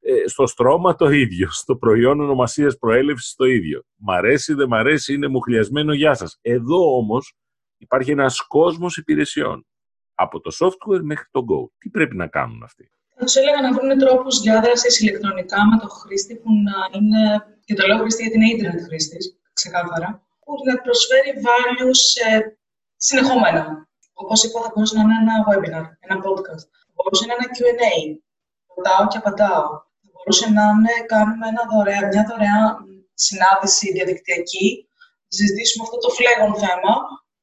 ε, στο στρώμα το ίδιο, στο προϊόν ονομασίας προέλευσης το ίδιο. Μ' αρέσει, δεν μ' αρέσει, είναι μουχλιασμένο, γεια σας. Εδώ όμως υπάρχει ένας κόσμος υπηρεσιών. Από το software μέχρι το Go. Τι πρέπει να κάνουν αυτοί; Θα του έλεγα να βρουν τρόπους διάδρασης ηλεκτρονικά με το χρήστη που να είναι. Και το λέω χρήστη γιατί είναι Ιντερνετ χρήστης, ξεκάθαρα. Που να προσφέρει values ε, συνεχόμενα. Όπως είπα, θα μπορούσε να είναι ένα webinar, ένα podcast. Θα μπορούσε να είναι ένα QA. Ρωτάω και απαντάω. Θα μπορούσε να είναι, κάνουμε ένα δωρεά, μια δωρεάν συνάντηση διαδικτυακή, να συζητήσουμε αυτό το φλέγον θέμα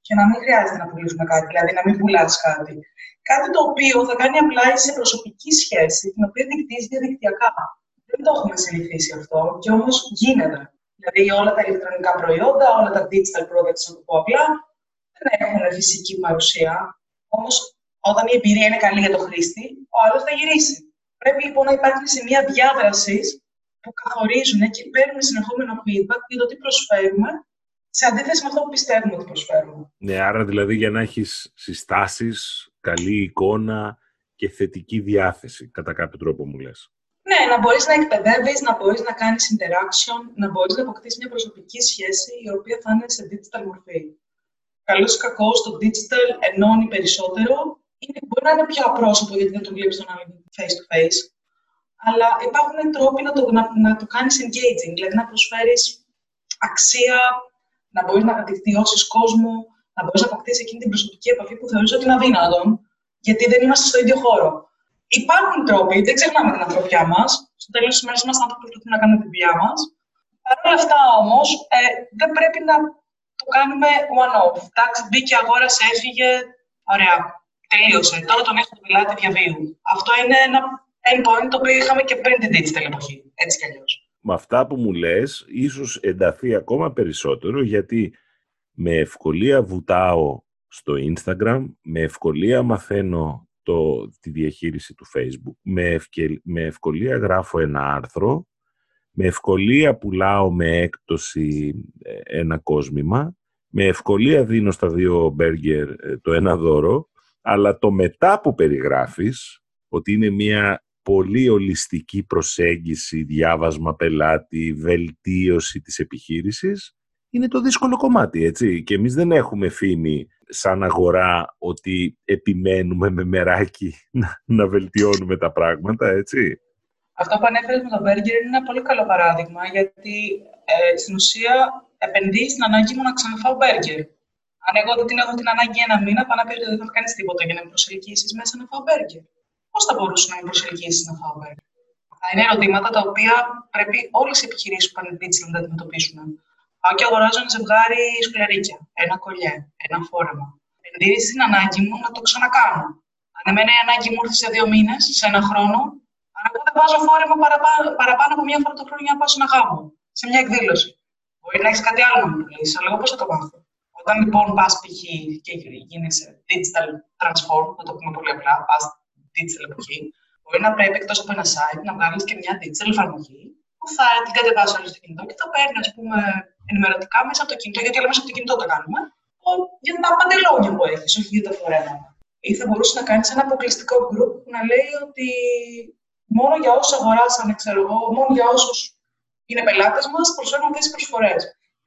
και να μην χρειάζεται να πουλήσουμε κάτι, δηλαδή να μην πουλάς κάτι. Κάτι το οποίο θα κάνει απλά σε προσωπική σχέση, την οποία δικτύεις διαδικτυακά. Δεν το έχουμε συνηθίσει αυτό και όμως γίνεται. Δηλαδή όλα τα ηλεκτρονικά προϊόντα, όλα τα digital products, να το πω απλά, δεν έχουν φυσική παρουσία. Όμως όταν η εμπειρία είναι καλή για τον χρήστη, ο άλλος θα γυρίσει. Πρέπει λοιπόν να υπάρχει σημεία διάδραση που καθορίζουν και παίρνουν συνεχόμενο feedback για το τι προσφέρουμε σε αντίθεση με αυτό που πιστεύουμε ότι προσφέρουμε. Ναι, άρα δηλαδή για να έχεις συστάσεις, καλή εικόνα και θετική διάθεση, κατά κάποιο τρόπο μου λες. Ναι, να μπορείς να εκπαιδεύεις, να μπορείς να κάνεις interaction, να μπορείς να αποκτήσεις μια προσωπική σχέση η οποία θα είναι σε digital μορφή. Καλός ή κακός, το digital ενώνει περισσότερο. Είναι, μπορεί να είναι πιο απρόσωπο γιατί δεν το βλέπεις τον άλλον face to face. Αλλά υπάρχουν τρόποι να το, να, να το κάνεις engaging, δηλαδή να προσφέρεις αξία να μπορείς να δικτυώσεις κόσμο, να μπορείς να αποκτήσεις εκείνη την προσωπική επαφή που θεωρείς ότι είναι αδύνατον, γιατί δεν είμαστε στο ίδιο χώρο. Υπάρχουν τρόποι, δεν ξεχνάμε την ανθρωπιά μας. Στο τέλος της ημέρα είμαστε άνθρωποι που προσπαθούμε να κάνουμε τη δουλειά μας. Παρ' όλα αυτά όμως, ε, δεν πρέπει να το κάνουμε one-off. Εντάξει, μπήκε, αγόρασε, έφυγε. Ωραία. Τελείωσε. Τώρα τον έχουμε το πελάτη διαβίου. Αυτό είναι ένα endpoint το οποίο είχαμε και πριν την digital εποχή. Έτσι κι αλλιώς με αυτά που μου λες, ίσως ενταθεί ακόμα περισσότερο, γιατί με ευκολία βουτάω στο Instagram, με ευκολία μαθαίνω το, τη διαχείριση του Facebook, με, με ευκολία γράφω ένα άρθρο, με ευκολία πουλάω με έκπτωση ε, ένα κόσμημα, με ευκολία δίνω στα δύο μπέργκερ ε, το ένα δώρο, αλλά το μετά που περιγράφεις, ότι είναι μια πολύ ολιστική προσέγγιση, διάβασμα πελάτη, βελτίωση της επιχείρησης, είναι το δύσκολο κομμάτι, έτσι. Και εμείς δεν έχουμε φήμη σαν αγορά ότι επιμένουμε με μεράκι να, να βελτιώνουμε τα πράγματα, έτσι. Αυτό που ανέφερες με το μπέργκερ είναι ένα πολύ καλό παράδειγμα, γιατί ε, στην ουσία επενδύει στην ανάγκη μου να ξαναφάω μπέργκερ. Αν εγώ δεν την έχω την ανάγκη ένα μήνα, πάνω να πει ότι δεν θα κάνει τίποτα για να με προσελκύσει μέσα να φάω μπέργκερ πώς θα μπορούσε να με προσελκύσει να φάω μπέργκερ; Αυτά είναι ερωτήματα τα οποία πρέπει όλες οι επιχειρήσεις που πάνε digital να τα αντιμετωπίσουν. Πάω και αγοράζω ένα ζευγάρι σκλερίκια, ένα κολλιέ, ένα φόρεμα. Επενδύει στην ανάγκη μου να το ξανακάνω. Αν εμένα η ανάγκη μου ήρθε σε δύο μήνες, σε ένα χρόνο, αν εγώ δεν βάζω φόρεμα παραπάνω, παραπάνω από μία φορά το χρόνο για να πάω σε ένα γάμο, σε μια εκδήλωση. Μπορεί να έχεις κάτι άλλο να μου πουλήσεις, αλλά εγώ πώς θα το μάθω; Όταν λοιπόν πας π.χ. και γίνει digital transform, να το πούμε πολύ απλά, πας digital εποχή, μπορεί να πρέπει εκτός από ένα site να βγάλεις και μια digital εφαρμογή που θα την κατεβάσει όλο στο κινητό και θα παίρνει ας πούμε, ενημερωτικά μέσα από το κινητό, γιατί όλα μέσα από το κινητό το κάνουμε, για τα παντελόνια που έχεις, όχι για τα φορέματα. Ή θα μπορούσες να κάνεις ένα αποκλειστικό group που να λέει ότι μόνο για όσους αγοράσανε, ξέρω εγώ, μόνο για όσους είναι πελάτες μας, προσφέρουν αυτές τις προσφορές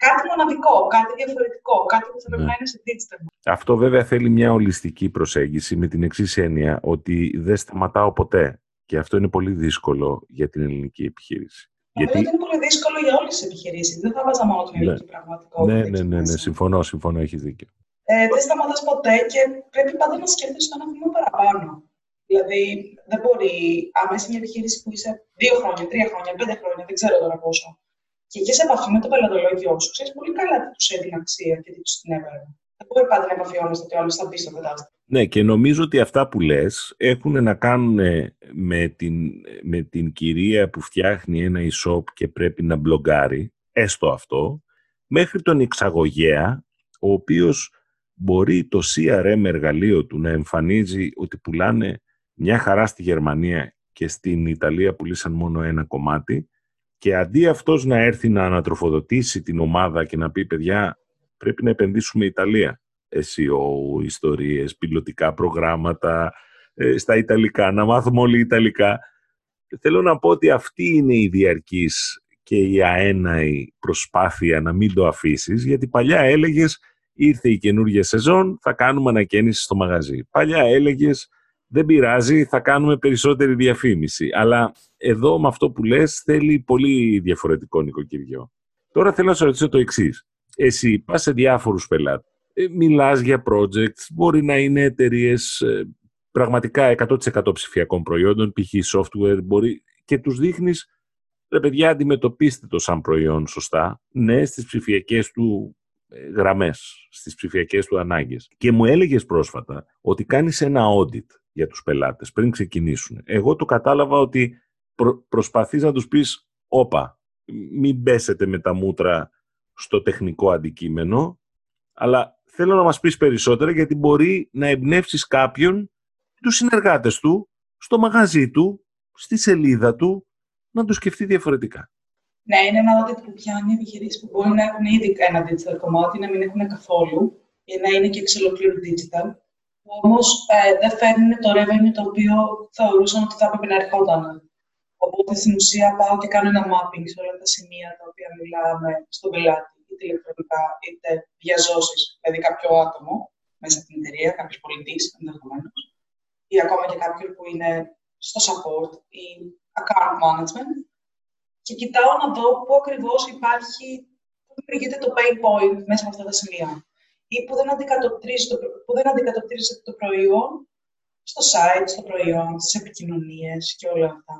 κάτι μοναδικό, κάτι διαφορετικό, κάτι που θα πρέπει ναι. να είναι σε digital. Αυτό βέβαια θέλει μια ολιστική προσέγγιση με την εξής έννοια ότι δεν σταματάω ποτέ. Και αυτό είναι πολύ δύσκολο για την ελληνική επιχείρηση. Γιατί... είναι πολύ δύσκολο για όλες τις επιχειρήσεις. Δεν θα βάζα μόνο την ναι. ελληνική πραγματικότητα. Ναι, ναι, ναι, ναι, συμφωνώ, συμφωνώ, έχεις δίκιο. Ε, δεν σταματάς ποτέ και πρέπει πάντα να σκέφτεσαι το ένα βήμα παραπάνω. Δηλαδή, δεν μπορεί, άμα είσαι μια επιχείρηση που είσαι δύο χρόνια, τρία χρόνια, πέντε χρόνια, δεν ξέρω τώρα πόσο, και είχες επαφή με το πελατολόγιο σου, ξέρεις πολύ καλά τι τους έδινε αξία και τι τους την έπαιρνε. Δεν μπορεί πάντα να επαφιώνεσαι ότι ο άλλο θα μπει στο κατάστημα. Ναι, και νομίζω ότι αυτά που λες έχουν να κάνουν με την, με την κυρία που φτιάχνει ένα e-shop και πρέπει να μπλογκάρει, έστω αυτό, μέχρι τον εξαγωγέα, ο οποίος μπορεί το CRM εργαλείο του να εμφανίζει ότι πουλάνε μια χαρά στη Γερμανία και στην Ιταλία πουλήσαν μόνο ένα κομμάτι και αντί αυτός να έρθει να ανατροφοδοτήσει την ομάδα και να πει «Παιδιά, πρέπει να επενδύσουμε Ιταλία». SEO, ιστορίες, πιλωτικά προγράμματα, ε, στα Ιταλικά, να μάθουμε όλοι Ιταλικά. Θέλω να πω ότι αυτή είναι η διαρκής και η αέναη προσπάθεια να μην το αφήσεις, γιατί παλιά έλεγες ήρθε η καινούργια σεζόν, θα κάνουμε ανακαίνιση στο μαγαζί. Παλιά έλεγες, δεν πειράζει, θα κάνουμε περισσότερη διαφήμιση. Αλλά εδώ με αυτό που λες θέλει πολύ διαφορετικό νοικοκυριό. Τώρα θέλω να σε ρωτήσω το εξής. Εσύ πας σε διάφορους πελάτες, ε, μιλάς για projects, μπορεί να είναι εταιρείες ε, πραγματικά 100% ψηφιακών προϊόντων, π.χ. software, μπορεί, και τους δείχνεις, ρε παιδιά, αντιμετωπίστε το σαν προϊόν σωστά, ναι, στις ψηφιακές του ε, γραμμές, στις ψηφιακές του ανάγκες. Και μου έλεγες πρόσφατα ότι κάνεις ένα audit για τους πελάτες πριν ξεκινήσουν. Εγώ το κατάλαβα ότι προ, προσπαθείς να τους πεις όπα, μην πέσετε με τα μούτρα στο τεχνικό αντικείμενο, αλλά θέλω να μας πεις περισσότερα γιατί μπορεί να εμπνεύσεις κάποιον, τους συνεργάτες του, στο μαγαζί του, στη σελίδα του, να το σκεφτεί διαφορετικά. Ναι, είναι ένα audit που πιάνει επιχειρήσεις που μπορεί να έχουν ήδη ένα digital κομμάτι, να μην έχουν καθόλου, ή να είναι και εξ ολοκλήρου digital. Όμως ε, δεν φέρνουν το revenue το οποίο θεωρούσαν ότι θα έπρεπε να ερχόταν. Οπότε στην ουσία πάω και κάνω ένα mapping σε όλα τα σημεία τα οποία μιλάμε στον πελάτη, είτε ηλεκτρονικά είτε διαζώσεις, δηλαδή κάποιο άτομο μέσα στην εταιρεία, κάποιος πολιτής ενδεχομένως, ή ακόμα και κάποιον που είναι στο support ή account management και κοιτάω να δω πού ακριβώς υπάρχει, πού δημιουργείται το pain point μέσα από αυτά τα σημεία ή που δεν αντικατοπτρίζεται το, που δεν το προϊόν στο site, στο προϊόν, στις επικοινωνίες και όλα αυτά.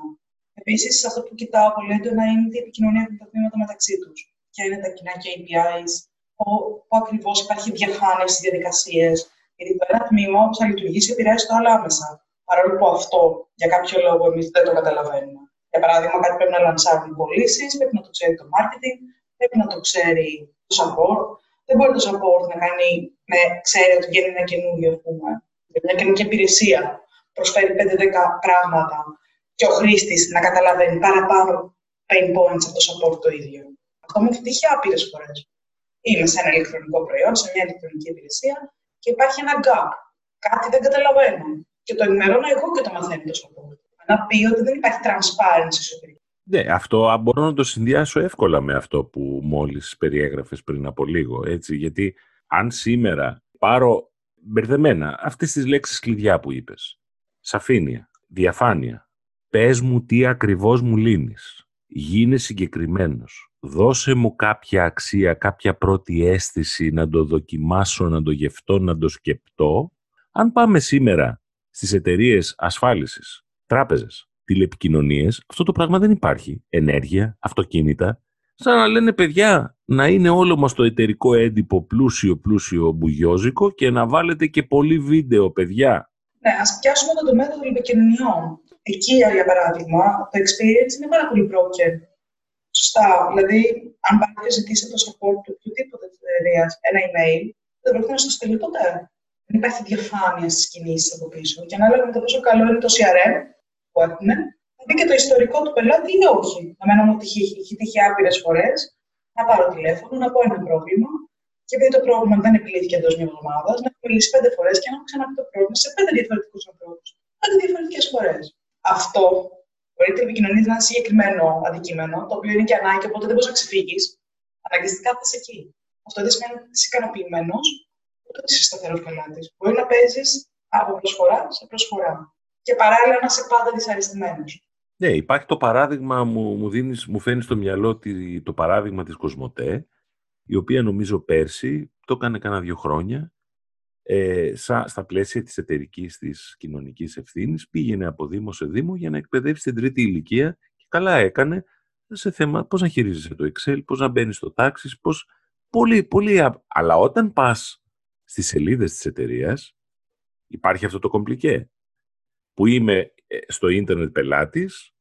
Επίσης, αυτό που κοιτάω πολύ έντονα είναι η επικοινωνία με τα τμήματα μεταξύ τους. Ποια είναι τα κοινά KPIs, πού, ακριβώς υπάρχει διαφάνεια στις διαδικασίες. Γιατί το ένα τμήμα, όπω θα λειτουργήσει, επηρεάζει το άλλο άμεσα. Παρόλο που αυτό για κάποιο λόγο εμείς δεν το καταλαβαίνουμε. Για παράδειγμα, κάτι πρέπει να λανσάρουν πωλήσεις, πρέπει να το ξέρει το marketing, πρέπει να το ξέρει το support. Δεν μπορεί το support να κάνει, να ξέρει ότι βγαίνει ένα καινούργιο, ας πούμε, μια καινούργια υπηρεσία, προσφέρει 5-10 πράγματα και ο χρήστης να καταλαβαίνει παραπάνω pain points από το support το ίδιο. Αυτό μου έχει τύχει άπειρε φορές. Είμαι σε ένα ηλεκτρονικό προϊόν, σε μια ηλεκτρονική υπηρεσία και υπάρχει ένα gap. Κάτι δεν καταλαβαίνω. Και το ενημερώνω εγώ και το μαθαίνει το support να πει ότι δεν υπάρχει transparency εσωτερική. Ναι, αυτό μπορώ να το συνδυάσω εύκολα με αυτό που μόλις περιέγραφες πριν από λίγο, έτσι, γιατί αν σήμερα πάρω μπερδεμένα αυτές τις λέξεις κλειδιά που είπες, σαφήνεια, διαφάνεια, πες μου τι ακριβώς μου λύνεις, γίνε συγκεκριμένος, δώσε μου κάποια αξία, κάποια πρώτη αίσθηση να το δοκιμάσω, να το γευτώ, να το σκεπτώ. Αν πάμε σήμερα στις εταιρείες ασφάλισης τράπεζες, τηλεπικοινωνίες, αυτό το πράγμα δεν υπάρχει. Ενέργεια, αυτοκίνητα. Σαν να λένε παιδιά να είναι όλο μας το εταιρικό έντυπο πλούσιο, πλούσιο, μπουγιόζικο και να βάλετε και πολύ βίντεο, παιδιά. Ναι, ας πιάσουμε το τομέα των τηλεπικοινωνιών. Εκεί, για παράδειγμα, το experience είναι πάρα πολύ broken. Σωστά. Δηλαδή, αν πάει και ζητήσει το support του οποιοδήποτε εταιρείας ένα email, δεν πρόκειται να σου το στείλει ποτέ. Δεν υπάρχει διαφάνεια στις κινήσεις από πίσω. Και ανάλογα με το πόσο καλό είναι το CRM, που έχουν, θα δει και το ιστορικό του πελάτη ή όχι. Εμένα μου έχει τύχει άπειρες φορές να πάρω τηλέφωνο, να πω ένα πρόβλημα και επειδή το πρόβλημα δεν επιλύθηκε εντός μιας εβδομάδα, να έχω μιλήσει πέντε φορές και να έχω ξαναπεί το πρόβλημα σε πέντε διαφορετικούς ανθρώπους. Πέντε διαφορετικές φορές. Αυτό μπορεί η επικοινωνία να είναι συγκεκριμένο αντικείμενο, το οποίο είναι και ανάγκη, οπότε δεν μπορείς να ξεφύγεις. Αναγκαστικά θα είσαι εκεί. Αυτό δεν σημαίνει ότι είσαι ικανοποιημένος, ούτε ότι είσαι σταθερό πελάτη. Μπορεί να παίζεις από προσφορά σε προσφορά και παράλληλα να είσαι πάντα δυσαρεστημένος. Ναι, υπάρχει το παράδειγμα, μου, μου, δίνεις, μου φαίνει στο μυαλό το παράδειγμα της Κοσμοτέ, η οποία νομίζω πέρσι, το έκανε κάνα δύο χρόνια, ε, σα, στα πλαίσια της εταιρικής της κοινωνικής ευθύνης, πήγαινε από Δήμο σε Δήμο για να εκπαιδεύσει την τρίτη ηλικία και καλά έκανε σε θέμα πώς να χειρίζεσαι το Excel, πώς να μπαίνεις στο τάξη, πώς... Πολύ, πολύ... Αλλά όταν πας στις σελίδες της εταιρείας, υπάρχει αυτό το κομπλικέ που είμαι ε, στο ίντερνετ πελάτης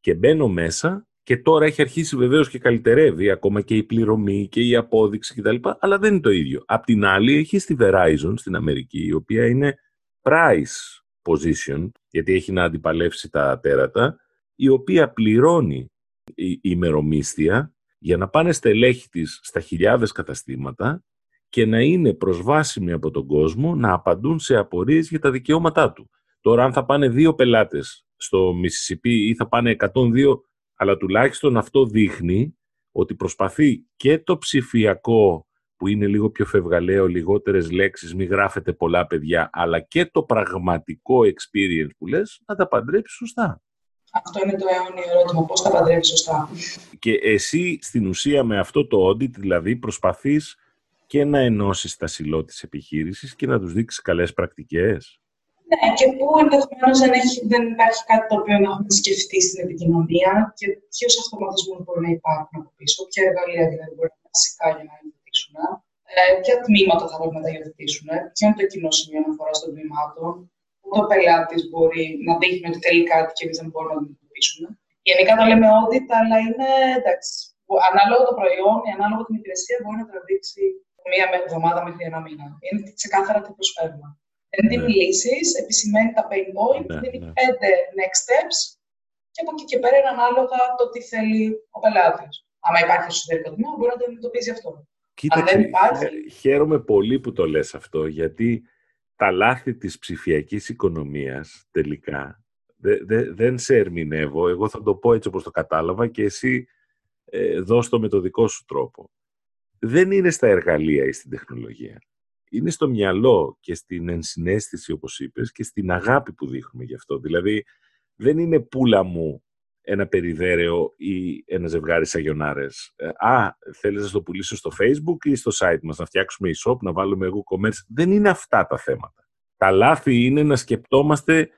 και μπαίνω μέσα και τώρα έχει αρχίσει βεβαίως και καλυτερεύει ακόμα και η πληρωμή και η απόδειξη κτλ. Αλλά δεν είναι το ίδιο. Απ' την άλλη, έχει τη Verizon στην Αμερική, η οποία είναι price position, γιατί έχει να αντιπαλεύσει τα τέρατα, η οποία πληρώνει η ημερομίσθια για να πάνε στελέχη της στα χιλιάδες καταστήματα και να είναι προσβάσιμοι από τον κόσμο να απαντούν σε απορίες για τα δικαιώματά του. Τώρα, αν θα πάνε δύο πελάτες στο Μississippi ή θα πάνε 102, αλλά τουλάχιστον αυτό δείχνει ότι προσπαθεί και το ψηφιακό που είναι λίγο πιο φευγαλαίο, λιγότερες λέξεις, μη γράφετε πολλά παιδιά, αλλά και το πραγματικό experience που λες, να τα παντρέψεις σωστά. Αυτό είναι το αιώνιο ερώτημα, πώς τα παντρέψεις σωστά. Και εσύ στην ουσία με αυτό το audit, δηλαδή προσπαθείς και να ενώσεις τα σιλό της επιχείρησης και να τους δείξεις καλές πρακτικές. Ναι, και που ενδεχομένω δεν, δεν υπάρχει κάτι το οποίο να έχουμε σκεφτεί στην επικοινωνία και ποιου αυτοματισμού μπορεί να υπάρχουν από πίσω, ποια εργαλεία δηλαδή μπορεί να είναι βασικά για να υιοθετήσουν, ε, ποια τμήματα θα πρέπει να τα υιοθετήσουν, ποιο είναι το κοινό σημείο αναφοράς των τμήματων, πού ο πελάτης μπορεί να δείχνει ότι θέλει κάτι και εμείς δεν μπορούμε να το αντιμετωπίσουμε. Γενικά το λέμε audit, αλλά είναι εντάξει. Ανάλογα το προϊόν ή ανάλογα την υπηρεσία μπορεί να τραβήξει μία εβδομάδα μέχρι ένα μήνα. Είναι ξεκάθαρα τι προσφέρουμε. Δεν δίνει ναι. λύσει, επισημαίνει τα pain points, ναι, δίνει ναι. πέντε next steps και από εκεί και πέρα είναι ανάλογα το τι θέλει ο πελάτης. Αν υπάρχει εσωτερικό τμήμα, μπορεί να το αντιμετωπίζει αυτό. Κοίταξε, Αν δεν υπάρχει... χαίρομαι πολύ που το λες αυτό, γιατί τα λάθη της ψηφιακής οικονομίας τελικά δε, δε, δεν σε ερμηνεύω. Εγώ θα το πω έτσι όπως το κατάλαβα και εσύ ε, δώσ' το με το δικό σου τρόπο. Δεν είναι στα εργαλεία ή στην τεχνολογία είναι στο μυαλό και στην ενσυναίσθηση, όπως είπες, και στην αγάπη που δείχνουμε γι' αυτό. Δηλαδή, δεν είναι πουλα μου ένα περιδέρεο ή ένα ζευγάρι σαγιονάρες. Ε, α, θέλεις να το πουλήσω στο facebook ή στο site μας, να φτιάξουμε e-shop, να βάλουμε εγώ commerce. Δεν είναι αυτά τα θέματα. Τα λάθη είναι να σκεπτόμαστε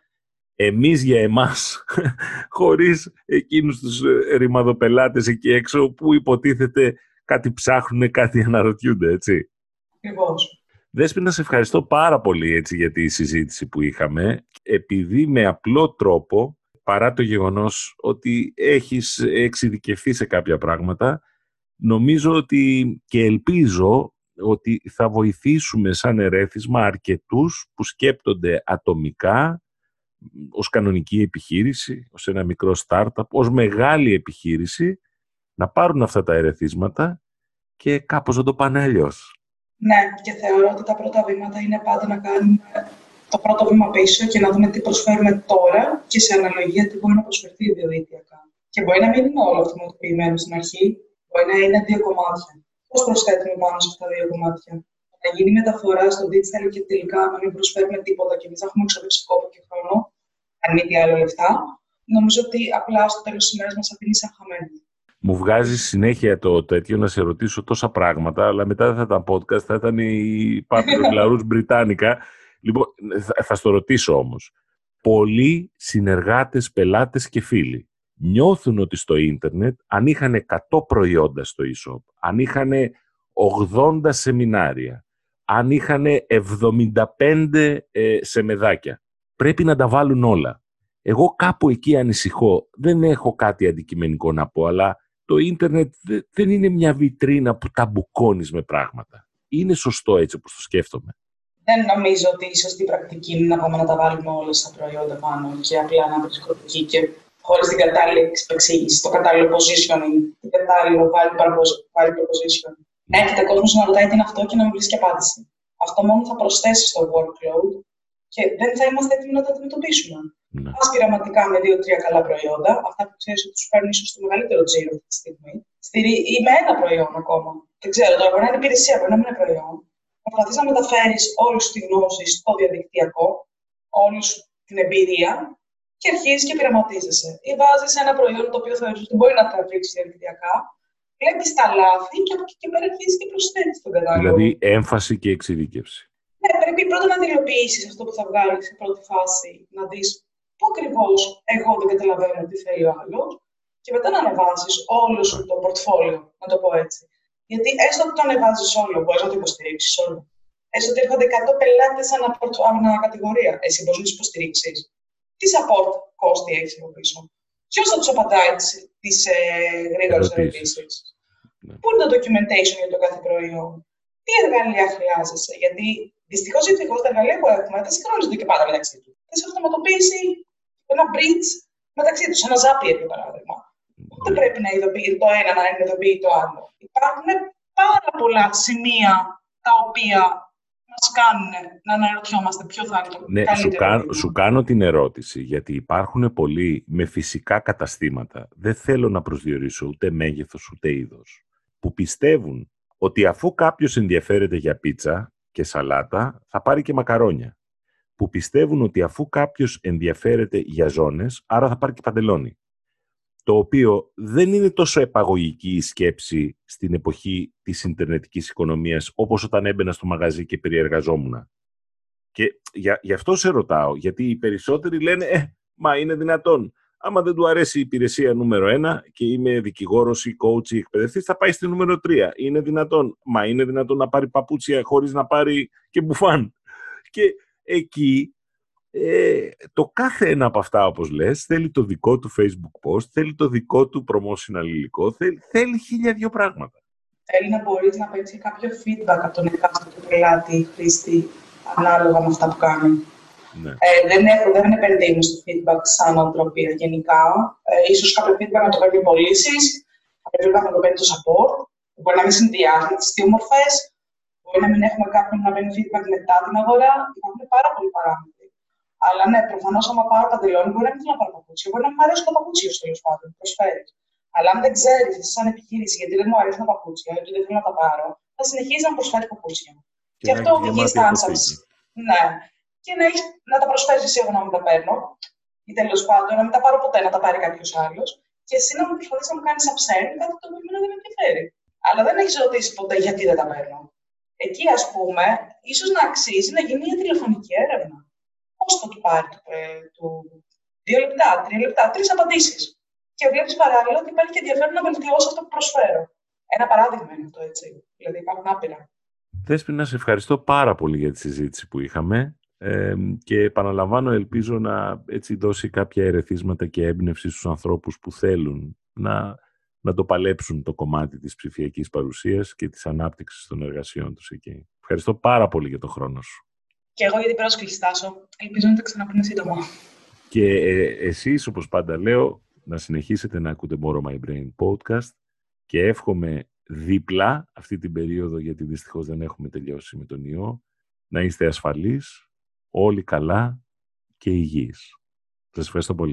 εμείς για εμάς, χωρίς εκείνους τους ε, ρημαδοπελάτες εκεί έξω που υποτίθεται κάτι ψάχνουν, κάτι αναρωτιούνται, έτσι. Ακριβώς. Δέσποινα, σε ευχαριστώ πάρα πολύ έτσι, για τη συζήτηση που είχαμε. Επειδή με απλό τρόπο, παρά το γεγονός ότι έχεις εξειδικευθεί σε κάποια πράγματα, νομίζω ότι και ελπίζω ότι θα βοηθήσουμε σαν ερέθισμα αρκετούς που σκέπτονται ατομικά ως κανονική επιχείρηση, ως ένα μικρό startup, ως μεγάλη επιχείρηση, να πάρουν αυτά τα ερεθίσματα και κάπως να το πάνε αλλιώς. Ναι, και θεωρώ ότι τα πρώτα βήματα είναι πάντα να κάνουμε το πρώτο βήμα πίσω και να δούμε τι προσφέρουμε τώρα και σε αναλογία τι μπορεί να προσφερθεί διαδικτυακά. Και μπορεί να μην είναι όλο αυτοματοποιημένο στην αρχή, μπορεί να είναι δύο κομμάτια. Πώς προσθέτουμε πάνω σε αυτά τα δύο κομμάτια; Να γίνει μεταφορά στο digital και τελικά να μην προσφέρουμε τίποτα και εμείς να έχουμε ξοδέψει κόπο και χρόνο, αν μη τι άλλο λεφτά, νομίζω ότι απλά στο τέλος της ημέρας μας αφήνει σαν χαμένη μου βγάζει συνέχεια το τέτοιο να σε ρωτήσω τόσα πράγματα, αλλά μετά δεν θα ήταν podcast, θα ήταν η Πάπυρο Λαρούς Μπριτάνικα. Λοιπόν, θα, θα στο ρωτήσω όμως. Πολλοί συνεργάτες, πελάτες και φίλοι νιώθουν ότι στο ίντερνετ αν είχαν 100 προϊόντα στο e-shop, αν είχαν 80 σεμινάρια, αν είχαν 75 ε, σεμεδάκια, πρέπει να τα βάλουν όλα. Εγώ κάπου εκεί ανησυχώ. Δεν έχω κάτι αντικειμενικό να πω, αλλά το ίντερνετ δεν είναι μια βιτρίνα που τα μπουκώνει με πράγματα. Είναι σωστό έτσι όπως το σκέφτομαι. Δεν νομίζω ότι η σωστή πρακτική είναι να πάμε να τα βάλουμε όλα στα προϊόντα πάνω και απλά να βρίσκονται εκεί και χωρίς την κατάλληλη εξήγηση, το κατάλληλο positioning, την κατάλληλο value proposition. Να έρχεται κόσμος να ρωτάει τι είναι αυτό και να μην βρίσκει απάντηση. Αυτό μόνο θα προσθέσεις στο workload και δεν θα είμαστε έτοιμοι να το αντιμετωπίσουμε. Ναι. Πα πειραματικά με δύο-τρία καλά προϊόντα, αυτά που ξέρεις ότι του παίρνει ίσως το μεγαλύτερο τζίρο αυτή τη στιγμή, ή με ένα προϊόν ακόμα. Δεν ξέρω, τώρα μπορεί να είναι υπηρεσία, μπορεί να μην είναι προϊόν. Προσπαθείς να μεταφέρεις όλη τη γνώση στο διαδικτυακό, όλη σου την εμπειρία και αρχίζεις και πειραματίζεσαι. Ή βάζεις ένα προϊόν το οποίο θεωρείς ότι μπορεί να τραβήξει διαδικτυακά, βλέπεις τα λάθη και από εκεί και πέρα αρχίζεις και προσθέτεις τον κατάλογο. Δηλαδή έμφαση και εξειδίκευση. Ναι, πρέπει πρώτα να τελειοποιήσεις αυτό που θα βγάλεις σε πρώτη φάση, να δεις πού ακριβώς εγώ δεν καταλαβαίνω τι θέλει ο άλλος, και μετά να ανεβάσεις όλο σου το πορτφόλιο, να το πω έτσι. Γιατί έστω ότι το ανεβάζεις όλο, μπορείς να το υποστηρίξεις όλο. Έστω ότι έρχονται 100 πελάτες ανά, ανά κατηγορία. Εσύ μπορείς να τους υποστηρίξεις. Τι support κόστη έχεις από πίσω. Ποιος θα τους απαντάει τις ε, γρήγορες ερωτήσεις. Ναι. Πού είναι το documentation για το κάθε προϊόν. Τι εργαλεία χρειάζεσαι. Γιατί δυστυχώς ή ευτυχώς τα εργαλεία που έχουμε δεν συγχρονίζονται και πάρα μεταξύ τους. Δεν σε αυτοματοποίηση ένα bridge μεταξύ τους, ένα Zapier για παράδειγμα. Δεν πρέπει να ειδοποιεί το ένα να ειδοποιεί το άλλο. Υπάρχουν πάρα πολλά σημεία τα οποία μας κάνουν να αναρωτιόμαστε ποιο θα είναι το ναι, καλύτερο. Σου, σου κάνω την ερώτηση, γιατί υπάρχουν πολλοί με φυσικά καταστήματα, δεν θέλω να προσδιορίσω ούτε μέγεθος ούτε είδος, που πιστεύουν ότι αφού κάποιος ενδιαφέρεται για πίτσα και σαλάτα, θα πάρει και μακαρόνια. Που πιστεύουν ότι αφού κάποιος ενδιαφέρεται για ζώνες, άρα θα πάρει και παντελόνι. Το οποίο δεν είναι τόσο επαγωγική η σκέψη στην εποχή της Ιντερνετικής οικονομίας, όπως όταν έμπαινα στο μαγαζί και περιεργαζόμουν. Και για, γι' αυτό σε ρωτάω, γιατί οι περισσότεροι λένε «Ε, μα είναι δυνατόν άμα δεν του αρέσει η υπηρεσία νούμερο ένα και είμαι δικηγόρος ή coach ή εκπαιδευτής, θα πάει στη νούμερο τρία. Είναι δυνατόν. Μα είναι δυνατόν να πάρει παπούτσια χωρίς να πάρει και μπουφάν. Και εκεί ε, το κάθε ένα από αυτά, όπως λες, θέλει το δικό του Facebook post, θέλει το δικό του promotional υλικό, θέλει, θέλει χίλια δυο πράγματα. Θέλει να μπορείς να παίρνεις κάποιο feedback από τον εκάστοτε πελάτη, χρήστη, ανάλογα με αυτά που κάνει. Ναι. Ε, δεν, έχω, δεν επενδύουμε στο feedback σαν οτροπία γενικά. Ε, ίσως κάποιο feedback να το παίρνει πωλήσεις, κάποιο feedback να το παίρνει το support. Μπορεί να μην συνδυάζουν τι δύο μορφέ. Μπορεί να μην έχουμε κάποιον να παίρνει feedback μετά την αγορά. Υπάρχουν πάρα πολλοί παράμετροι. Αλλά ναι, προφανώς, άμα πάρω παντελόνι, μπορεί να μην θέλω να πάρω παπούτσια. Μπορεί να μην μου αρέσει το παπούτσιο τέλος πάντων. Προσφέρεις. Αλλά αν δεν ξέρεις εσύ, σαν επιχείρηση, γιατί δεν μου αρέσουν τα παπούτσια, γιατί δεν θέλω να τα πάρω, θα συνεχίζεις να προσφέρεις παπούτσια. Και, και αυτό οδηγεί στα Ναι και να, έχεις, να τα προσφέρεις εσύ εγώ να μην τα παίρνω, ή τέλος πάντων να μην τα πάρω ποτέ, να τα πάρει κάποιος άλλος, και εσύ να μου προσπαθείς να μου κάνεις upsell κάτι το οποίο δεν με ενδιαφέρει. Αλλά δεν έχεις ρωτήσει ποτέ γιατί δεν τα παίρνω. Εκεί, ας πούμε, ίσως να αξίζει να γίνει μια τηλεφωνική έρευνα. Πώς θα του πάρει του, ε, του δύο λεπτά, τρία λεπτά, τρεις απαντήσεις. Και βλέπεις παράλληλα ότι υπάρχει και ενδιαφέρον να βελτιώσει αυτό που προσφέρω. Ένα παράδειγμα είναι αυτό, έτσι. Δηλαδή, υπάρχουν άπειρα. Δέσποινα, σε ευχαριστώ πάρα πολύ για τη συζήτηση που είχαμε και επαναλαμβάνω, ελπίζω να έτσι δώσει κάποια ερεθίσματα και έμπνευση στους ανθρώπους που θέλουν να, να το παλέψουν το κομμάτι της ψηφιακής παρουσίας και της ανάπτυξης των εργασιών τους εκεί. Ευχαριστώ πάρα πολύ για τον χρόνο σου. Και εγώ για την πρόσκληση, Τάσο. Ελπίζω να τα ξαναπούμε σύντομα. Και ε, εσείς, όπως πάντα λέω, να συνεχίσετε να ακούτε More My Brain podcast και εύχομαι δίπλα αυτή την περίοδο, γιατί δυστυχώς δεν έχουμε τελειώσει με τον ιό, να είστε ασφαλείς, όλοι καλά και υγιείς. Σας ευχαριστώ πολύ.